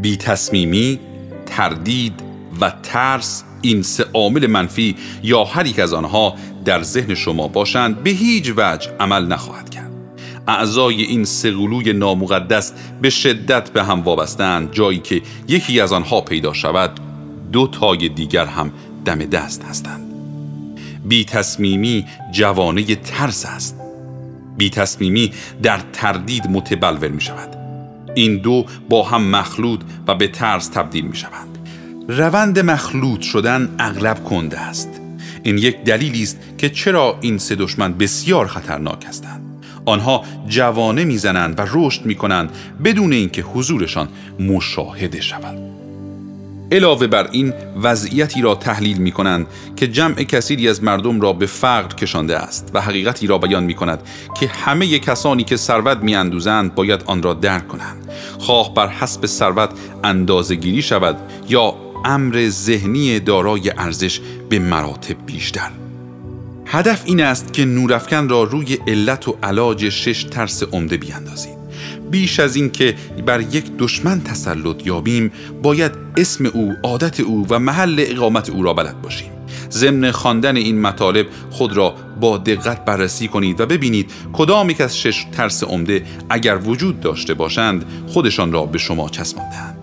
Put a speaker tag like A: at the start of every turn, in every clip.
A: بی تصمیمی، تردید و ترس این سه عامل منفی یا هر یک از آنها در ذهن شما باشند به هیچ وجه عمل نخواهد کرد. اعضای این سغلوی نامقدس به شدت به هم وابستند جایی که یکی از آنها پیدا شود دو تای دیگر هم دم دست هستند. بی تصمیمی جوانه ترس است. بی تصمیمی در تردید متبلور می شود این دو با هم مخلوط و به ترس تبدیل می شوند روند مخلوط شدن اغلب کنده است. این یک دلیلی است که چرا این سه دشمن بسیار خطرناک هستند. آنها جوانه می‌زنند و رشد می‌کنند بدون اینکه حضورشان مشاهده شود. علاوه بر این وضعیتی را تحلیل می کنند که جمع کثیری از مردم را به فقر کشانده است و حقیقتی را بیان می کند که همه کسانی که ثروت می اندوزند باید آن را درک کنند. خواه بر حسب ثروت اندازه گیری شود یا امر ذهنی دارای ارزش به مراتب بیشتر. هدف این است که نورافکن را روی علت و علاج شش ترس عمده بیاندازید. بیش از این که بر یک دشمن تسلط یابیم باید اسم او، عادت او و محل اقامت او را بلد باشیم. ضمن خواندن این مطالب خود را با دقت بررسی کنید و ببینید کدام یک از شش ترس عمده اگر وجود داشته باشند خودشان را به شما چسباندهاند.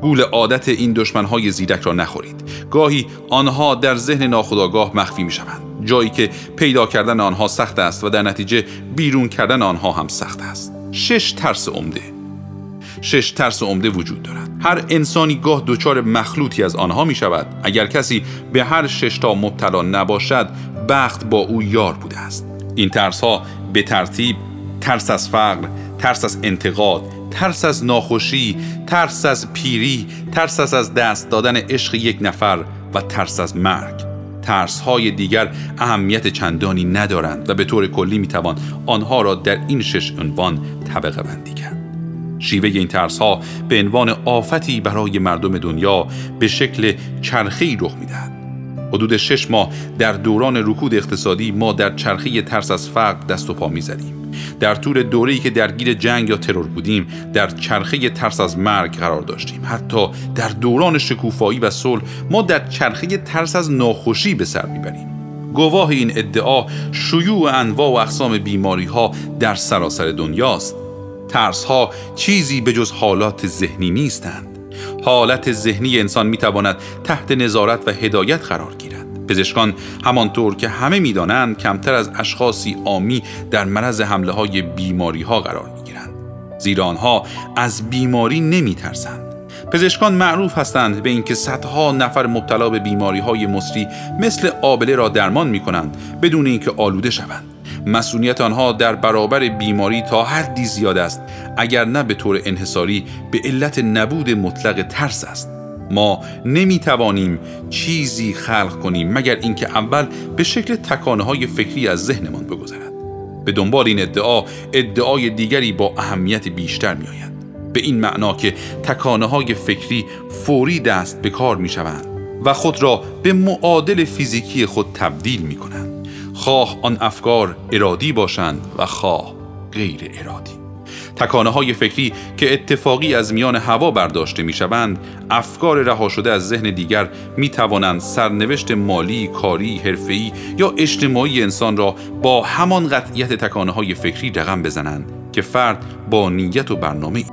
A: گول عادت این دشمنهای زیرک را نخورید. گاهی آنها در ذهن ناخودآگاه مخفی می شوند جایی که پیدا کردن آنها سخت است و در نتیجه بیرون کردن آنها هم سخت است. شش ترس عمده. شش ترس عمده وجود دارد. هر انسانی گاه دچار مخلوطی از آنها می شود اگر کسی به هر شش تا مبتلا نباشد بخت با او یار بوده است. این ترس ها به ترتیب ترس از فقر ترس از انتقاد ترس از ناخوشی ترس از پیری ترس از از دست دادن عشق یک نفر و ترس از مرگ. ترس های دیگر اهمیت چندانی ندارند و به طور کلی می‌توان آنها را در این شش عنوان طبقه بندی کرد. شیوه این ترس ها به عنوان آفتی برای مردم دنیا به شکل چرخه رخ می‌دهد. حدود شش ماه در دوران رکود اقتصادی ما در چرخه ترس از فقر دست و پا می‌زدیم. در طول دوره‌ای که درگیر جنگ یا ترور بودیم در چرخه ترس از مرگ قرار داشتیم. حتی در دوران شکوفایی و صلح ما در چرخه ترس از ناخوشی به سر می‌بریم. گواه این ادعا شیوع انواع و اقسام بیماری ها در سراسر دنیاست. ترس ها چیزی به جز حالات ذهنی نیستند. حالت ذهنی انسان می‌تواند تحت نظارت و هدایت قرار گیرد. پزشکان همانطور که همه می‌دانند کمتر از اشخاصی آمی در مرض حمله های بیماری ها قرار می گیرند زیرا آنها از بیماری نمی ترسند. پزشکان معروف هستند به اینکه صدها نفر مبتلا به بیماری های مصری مثل آبله را درمان می کنند بدون اینکه آلوده شوند. مسئولیت آنها در برابر بیماری تا حدی زیاد است اگر نه به طور انحصاری به علت نبود مطلق ترس است. ما نمی توانیم چیزی خلق کنیم مگر اینکه اول به شکل تکانه های فکری از ذهنمان بگذرد. به دنبال این ادعا ادعای دیگری با اهمیت بیشتر می آید به این معنا که تکانه های فکری فوری دست به کار می شوند و خود را به معادل فیزیکی خود تبدیل می کنند خواه آن افکار ارادی باشند و خواه غیر ارادی. تکانه های فکری که اتفاقی از میان هوا برداشته می شوند افکار رها شده از ذهن دیگر می توانند سرنوشت مالی، کاری، حرفه‌ای یا اجتماعی انسان را با همان قطعیت تکانه های فکری رقم بزنند که فرد با نیت و برنامه